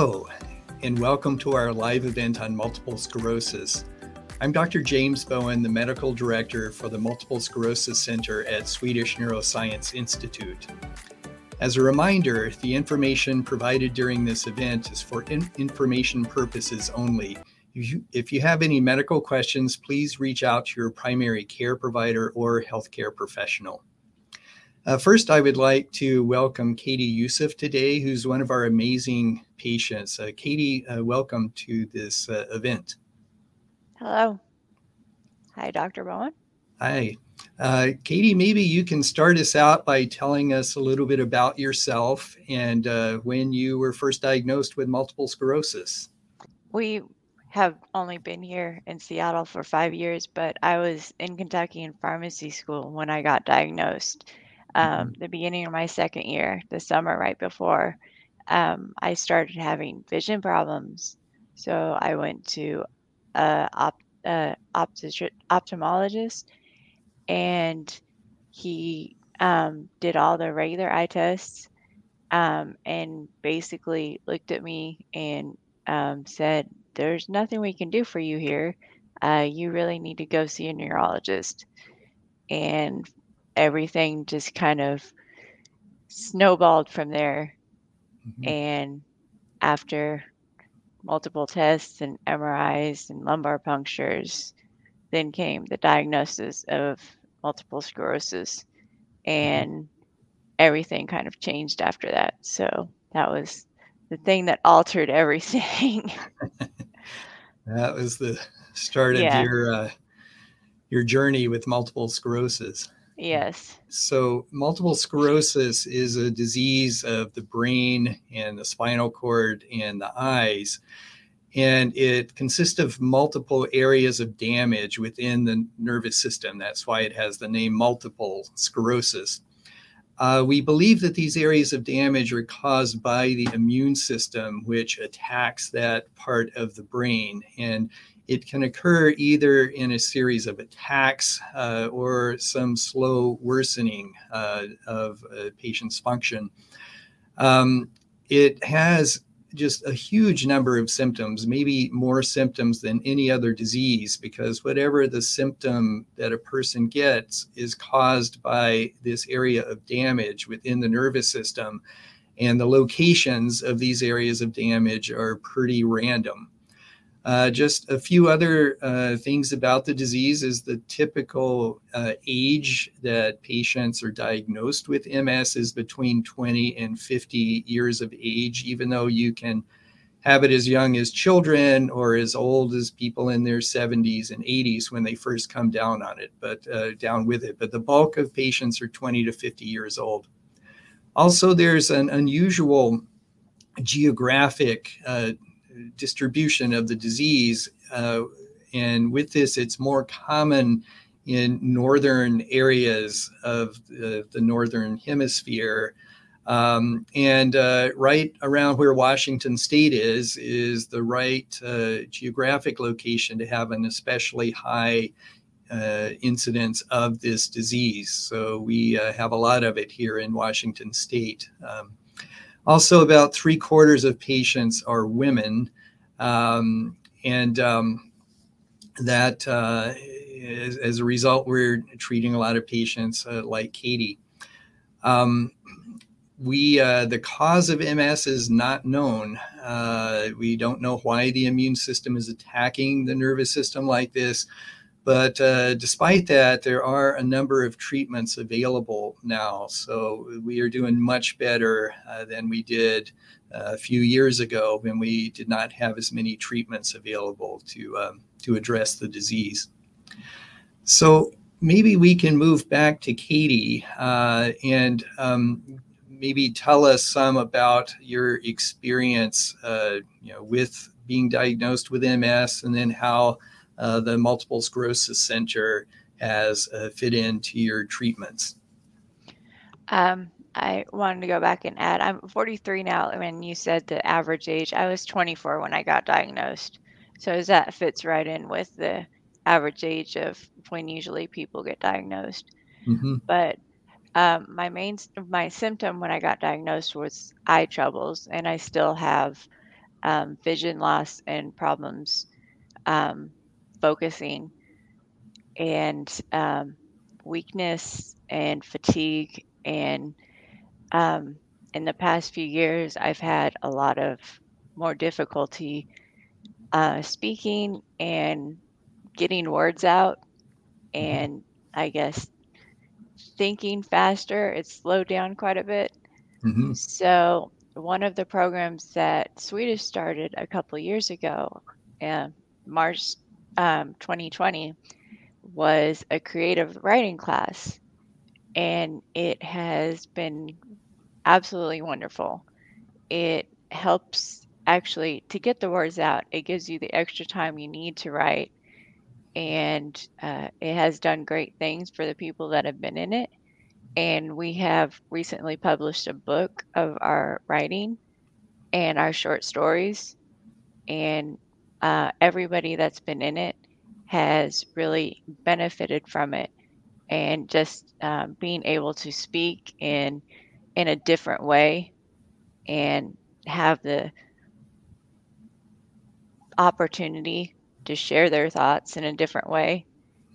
Hello, and welcome to our live event on multiple sclerosis. I'm Dr. James Bowen, the medical director for the Multiple Sclerosis Center at Swedish Neuroscience Institute. As a reminder, the information provided during this event is for in- information purposes only. If you, if you have any medical questions, please reach out to your primary care provider or healthcare professional. Uh, first, I would like to welcome Katie Yusuf today, who's one of our amazing patients. Uh, Katie, uh, welcome to this uh, event. Hello. Hi, Dr. Bowen. Hi. Uh, Katie, maybe you can start us out by telling us a little bit about yourself and uh, when you were first diagnosed with multiple sclerosis. We have only been here in Seattle for five years, but I was in Kentucky in pharmacy school when I got diagnosed. Um, mm-hmm. the beginning of my second year, the summer right before, um, I started having vision problems. So I went to a op- uh, ophthalmologist, and he um, did all the regular eye tests um, and basically looked at me and um, said, "There's nothing we can do for you here. Uh, you really need to go see a neurologist." And everything just kind of snowballed from there. Mm-hmm. And after multiple tests and MRIs and lumbar punctures, then came the diagnosis of multiple sclerosis. Mm-hmm. And everything kind of changed after that. So that was the thing that altered everything. that was the start of yeah. your uh, your journey with multiple sclerosis. Yes. So, multiple sclerosis is a disease of the brain and the spinal cord and the eyes. And it consists of multiple areas of damage within the nervous system. That's why it has the name multiple sclerosis. Uh, we believe that these areas of damage are caused by the immune system, which attacks that part of the brain. And it can occur either in a series of attacks uh, or some slow worsening uh, of a patient's function. Um, it has just a huge number of symptoms, maybe more symptoms than any other disease, because whatever the symptom that a person gets is caused by this area of damage within the nervous system. And the locations of these areas of damage are pretty random. Uh, just a few other uh, things about the disease is the typical uh, age that patients are diagnosed with MS is between 20 and 50 years of age, even though you can have it as young as children or as old as people in their 70s and 80s when they first come down on it, but uh, down with it. But the bulk of patients are 20 to 50 years old. Also, there's an unusual geographic uh, distribution of the disease. Uh, and with this, it's more common in northern areas of the, the northern hemisphere. Um, and uh, right around where Washington State is, is the right uh, geographic location to have an especially high uh, incidence of this disease. So we uh, have a lot of it here in Washington State. Um, also, about three quarters of patients are women. Um, and um, that, uh, as, as, a result, we're treating a lot of patients uh, like Katie. Um, we uh, the cause of MS is not known. Uh, we don't know why the immune system is attacking the nervous system like this. But uh, despite that, there are a number of treatments available now. So we are doing much better uh, than we did uh, a few years ago when we did not have as many treatments available to, um, to address the disease. So maybe we can move back to Katie uh, and um, maybe tell us some about your experience uh, you know, with being diagnosed with MS and then how uh, the Multiple Sclerosis Center has uh, fit into your treatments? Um, I wanted to go back and add I'm 43 now. When you said the average age, I was 24 when I got diagnosed. So that fits right in with the average age of when usually people get diagnosed. Mm-hmm. But um, my main my symptom when I got diagnosed was eye troubles, and I still have um, vision loss and problems um, focusing and um, weakness and fatigue and um, in the past few years i've had a lot of more difficulty uh, speaking and getting words out and i guess thinking faster it's slowed down quite a bit Mhm. so one of the programs that swedish started a couple years ago in march um, 2020 was a creative writing class and it has been absolutely wonderful. It helps actually to get the words out. It gives you the extra time you need to write and uh, it has done great things for the people that have been in it. And we have recently published a book of our writing and our short stories and uh, everybody that's been in it has really benefited from it and just um, being able to speak in in a different way and have the opportunity to share their thoughts in a different way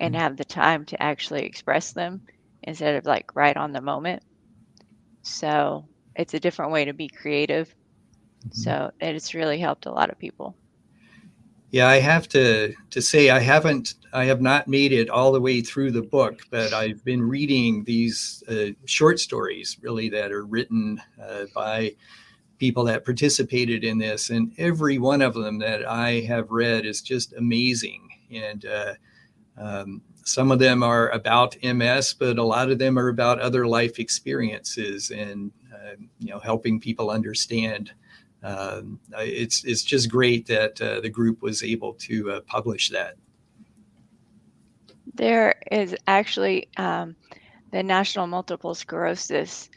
and Mhm. have the time to actually express them instead of like right on the moment. So it's a different way to be creative. Mhm. So it's really helped a lot of people. Yeah, I have to to say I haven't I have not made it all the way through the book, but I've been reading these uh, short stories really that are written uh, by people that participated in this, and every one of them that I have read is just amazing. And uh, um, some of them are about MS, but a lot of them are about other life experiences and uh, you know helping people understand um, it's it's just great that uh, the group was able to uh, publish that. There is actually um, the National Multiple Sclerosis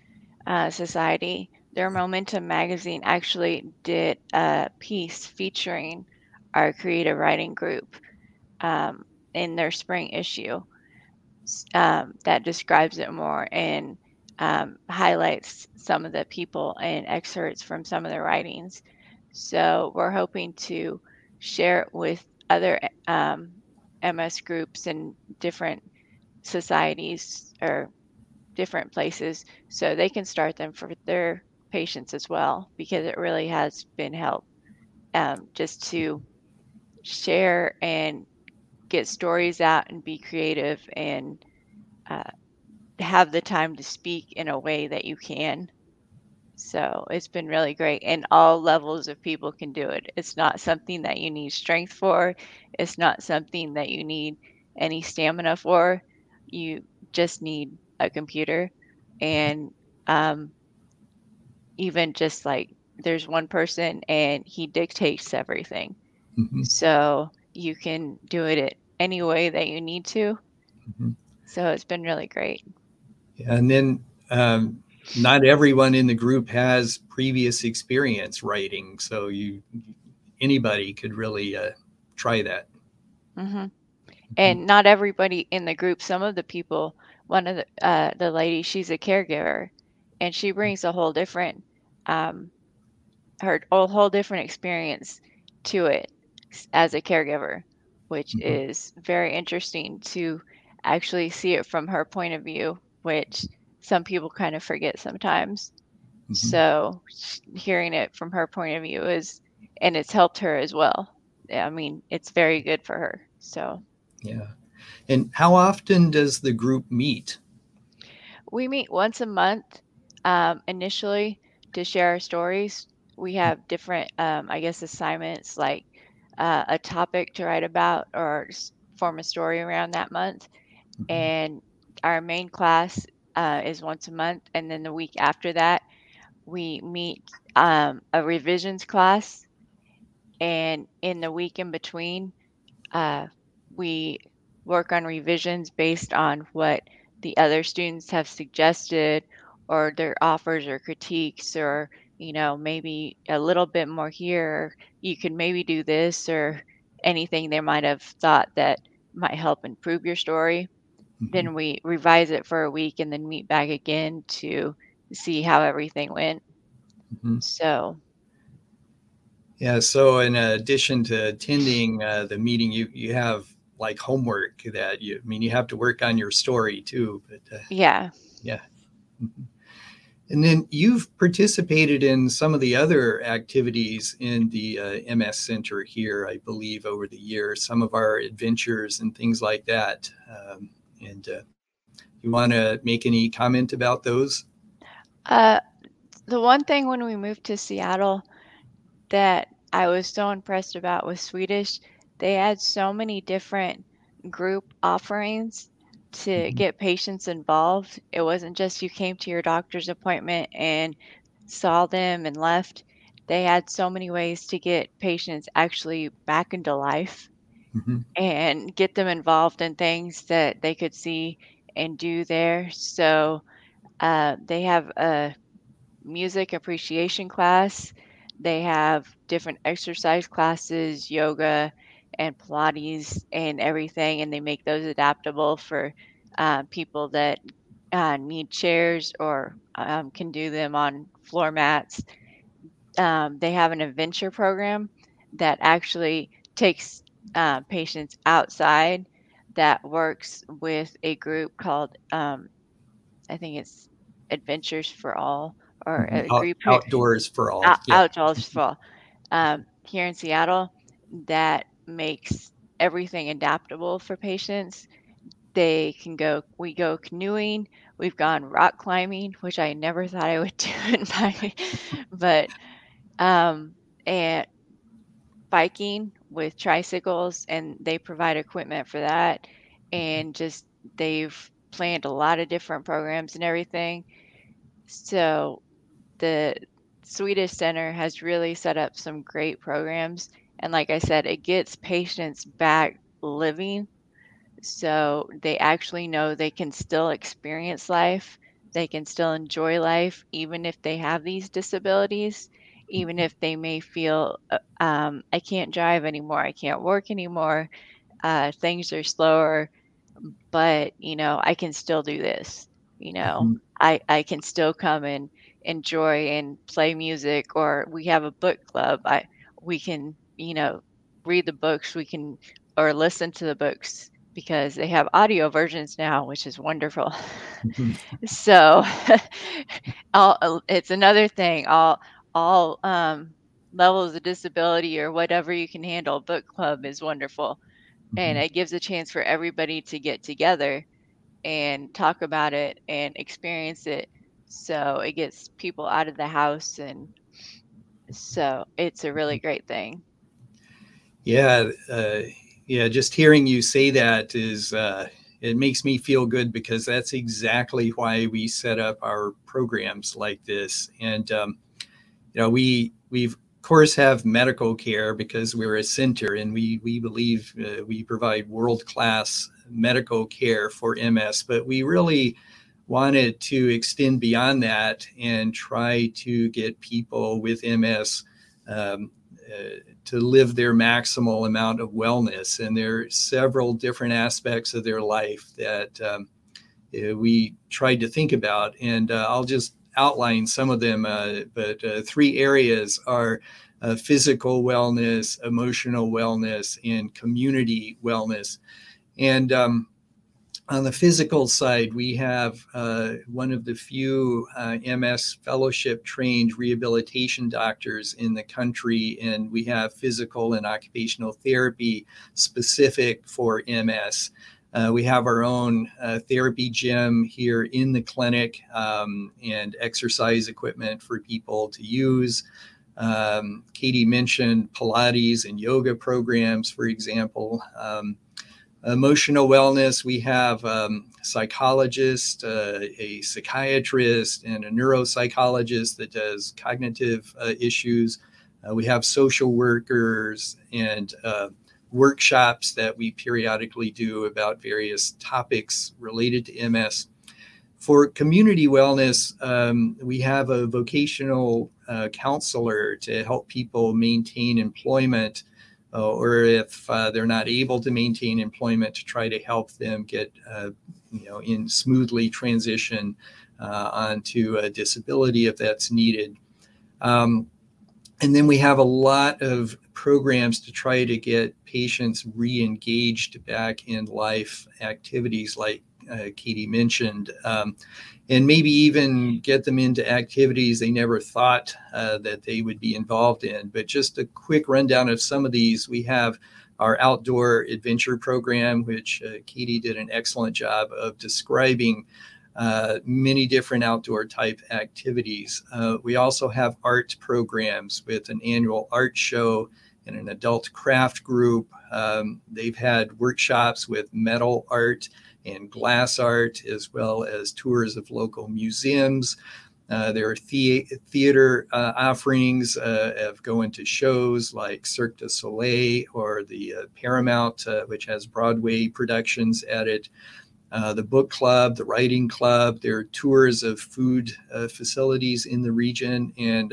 uh, Society. Their Momentum magazine actually did a piece featuring our creative writing group um, in their spring issue um, that describes it more and um, highlights some of the people and excerpts from some of their writings. So we're hoping to share it with other um, MS groups and different societies or different places so they can start them for their patients as well because it really has been help um, just to share and get stories out and be creative and uh, have the time to speak in a way that you can. So it's been really great and all levels of people can do it. It's not something that you need strength for. It's not something that you need any stamina for. You just need a computer and um, even just like there's one person and he dictates everything. Mhm, so you can do it any way that you need to. Mhm. so it's been really great And then um, not everyone in the group has previous experience writing, so you anybody could really uh, try that. hmm and not everybody in the group some of the people one of the uh, the lady she's a caregiver and she brings a whole different um, her a whole different experience to it as a caregiver which Mhm. is very interesting to actually see it from her point of view which some people kind of forget sometimes Mhm. so hearing it from her point of view is and it's helped her as well i mean it's very good for her so Yeah. And how often does the group meet? We meet once a month um, initially to share our stories. We have different, um, I guess, assignments like uh, a topic to write about or form a story around that month. Mhm. And our main class uh, is once a month. And then the week after that, we meet um, a revisions class. And in the week in between, uh, we work on revisions based on what the other students have suggested or their offers or critiques or you know maybe a little bit more here you could maybe do this or anything they might have thought that might help improve your story Then we revise it for a week and then meet back again to see how everything went Mhm. so Yeah. So in addition to attending uh, the meeting, you you have like homework that you. I mean, you have to work on your story too. But uh, yeah. Yeah. Mm-hmm. And then you've participated in some of the other activities in the uh, MS Center here, I believe, over the years, some of our adventures and things like that. Um, and uh, you want to make any comment about those? Uh, the one thing when we moved to Seattle that I was so impressed about was Swedish. They had so many different group offerings to mm-hmm. get patients involved. It wasn't just you came to your doctor's appointment and saw them and left. They had so many ways to get patients actually back into life mm-hmm. and get them involved in things that they could see and do there. So uh, they have a music appreciation class. They have different exercise classes, yoga, and Pilates and everything, and they make those adaptable for uh, people that uh, need chairs or um, can do them on floor mats. Um, they have an adventure program that actually takes uh, patients outside that works with a group called, um, I think it's Adventures for All or a mm-hmm. Out, group Outdoors for All. Out, yeah. Outdoors for All um, here in Seattle that makes everything adaptable for patients. They can go, we go canoeing, we've gone rock climbing, which I never thought I would do in my, but, um, and biking with tricycles, and they provide equipment for that. Mm-hmm. And just they've planned a lot of different programs and everything. So the Swedish Center has really set up some great programs. And like I said, it gets patients back living. So they actually know they can still experience life. They can still enjoy life, even if they have these disabilities, even if they may feel, uh, um, I can't drive anymore, I can't work anymore, uh, things are slower, but, you know, I can still do this. You know, mm-hmm. I, I can still come and enjoy and play music or we have a book club i we can you know read the books we can or listen to the books because they have audio versions now which is wonderful mm-hmm. so all, it's another thing all all um, levels of disability or whatever you can handle book club is wonderful mm-hmm. and it gives a chance for everybody to get together and talk about it and experience it so it gets people out of the house and so it's a really great thing yeah uh, yeah just hearing you say that is uh, it makes me feel good because that's exactly why we set up our programs like this and um, you know we we've of course have medical care because we're a center and we we believe uh, we provide world class medical care for ms but we really wanted to extend beyond that and try to get people with MS um, uh, to live their maximal amount of wellness. And there are several different aspects of their life that um, uh, we tried to think about. And uh, I'll just outline some of them, uh, but uh, three areas are. Uh, physical wellness, emotional wellness, and community wellness. And um, on the physical side, we have uh, one of the few uh, MS fellowship trained rehabilitation doctors in the country, and we have physical and occupational therapy specific for MS. Uh, we have our own uh, therapy gym here in the clinic um, and exercise equipment for people to use. Um, Katie mentioned Pilates and yoga programs, for example. Um, emotional wellness, we have um, psychologist, uh, a psychiatrist, and a neuropsychologist that does cognitive uh, issues. Uh, we have social workers and uh, workshops that we periodically do about various topics related to MS. For community wellness, um, we have a vocational uh, counselor to help people maintain employment uh, or if uh, they're not able to maintain employment to try to help them get uh, you know in smoothly transition uh, onto a disability if that's needed um, and then we have a lot of programs to try to get patients re-engaged back in life activities like uh, Katie mentioned, um, and maybe even get them into activities they never thought uh, that they would be involved in. But just a quick rundown of some of these. We have our outdoor adventure program, which uh, Katie did an excellent job of describing uh, many different outdoor type activities. Uh, we also have art programs with an annual art show and an adult craft group. Um, they've had workshops with metal art and glass art, as well as tours of local museums. Uh, there are the- theater uh, offerings uh, of going to shows like Cirque du Soleil or the uh, Paramount, uh, which has Broadway productions at it uh, the book club, the writing club. There are tours of food facilities in the region and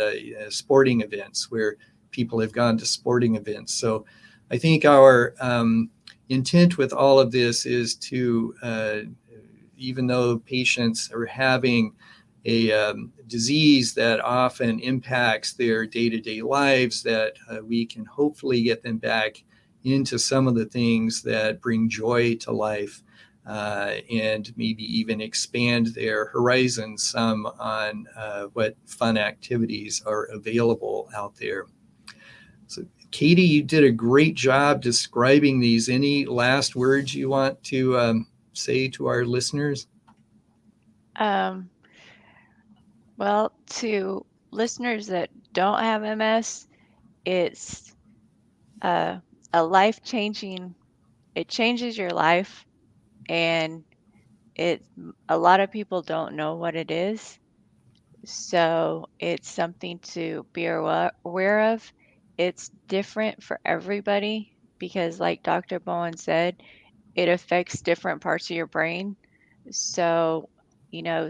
sporting events where people have gone to sporting events. So I think our um, intent with all of this is to, uh, even though patients are having a um, disease that often impacts their day to day lives, that we can hopefully get them back into some of the things that bring joy to life uh, and maybe even expand their horizons some on uh, what fun activities are available out there. Katie, you did a great job describing these. Any last words you want to um, say to our listeners? Um, well, to listeners that don't have MS, it's uh, a life changing, it changes your life and it a lot of people don't know what it is so it's something to be aware of it's different for everybody because like dr bowen said it affects different parts of your brain so you know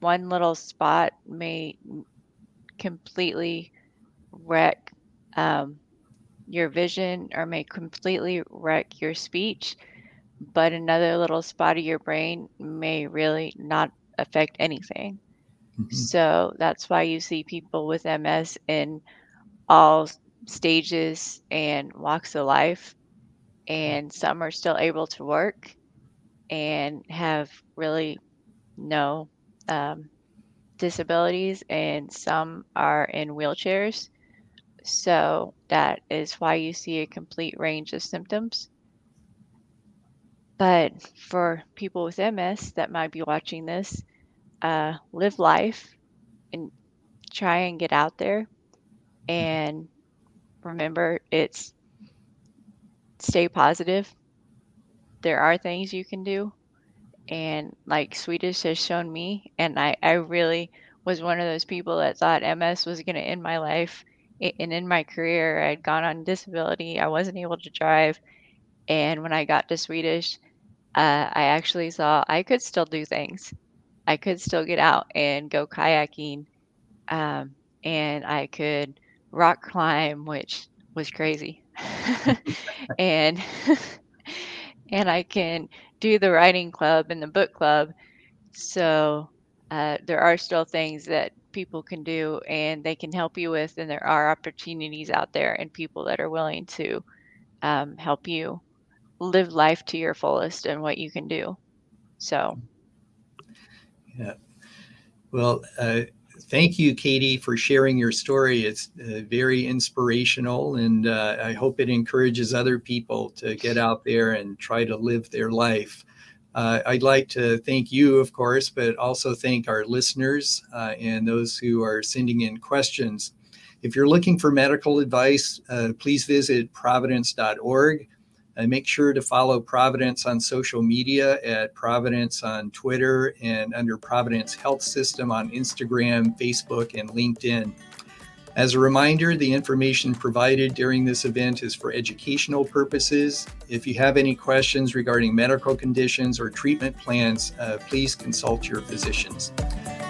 one little spot may completely wreck um, your vision or may completely wreck your speech but another little spot of your brain may really not affect anything. Mm-hmm. So that's why you see people with MS in all stages and walks of life, and some are still able to work and have really no um, disabilities, and some are in wheelchairs. So that is why you see a complete range of symptoms. But for people with MS that might be watching this, uh, live life and try and get out there. And remember, it's stay positive. There are things you can do. And like Swedish has shown me, and I, I really was one of those people that thought MS was going to end my life and in my career. I'd gone on disability, I wasn't able to drive. And when I got to Swedish, uh, I actually saw I could still do things. I could still get out and go kayaking, um, and I could rock climb, which was crazy, and and I can do the writing club and the book club. So uh, there are still things that people can do and they can help you with, and there are opportunities out there and people that are willing to um, help you live life to your fullest and what you can do. So, yeah. Well, uh, thank you, Katie, for sharing your story. It's uh, very inspirational, and uh, I hope it encourages other people to get out there and try to live their life. Uh, I'd like to thank you, of course, but also thank our listeners uh, and those who are sending in questions. If you're looking for medical advice, uh, please visit providence.org. Make sure to follow Providence on social media at Providence on Twitter and under Providence Health System on Instagram, Facebook, and LinkedIn. As a reminder, the information provided during this event is for educational purposes. If you have any questions regarding medical conditions or treatment plans, uh, please consult your physicians.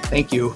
Thank you.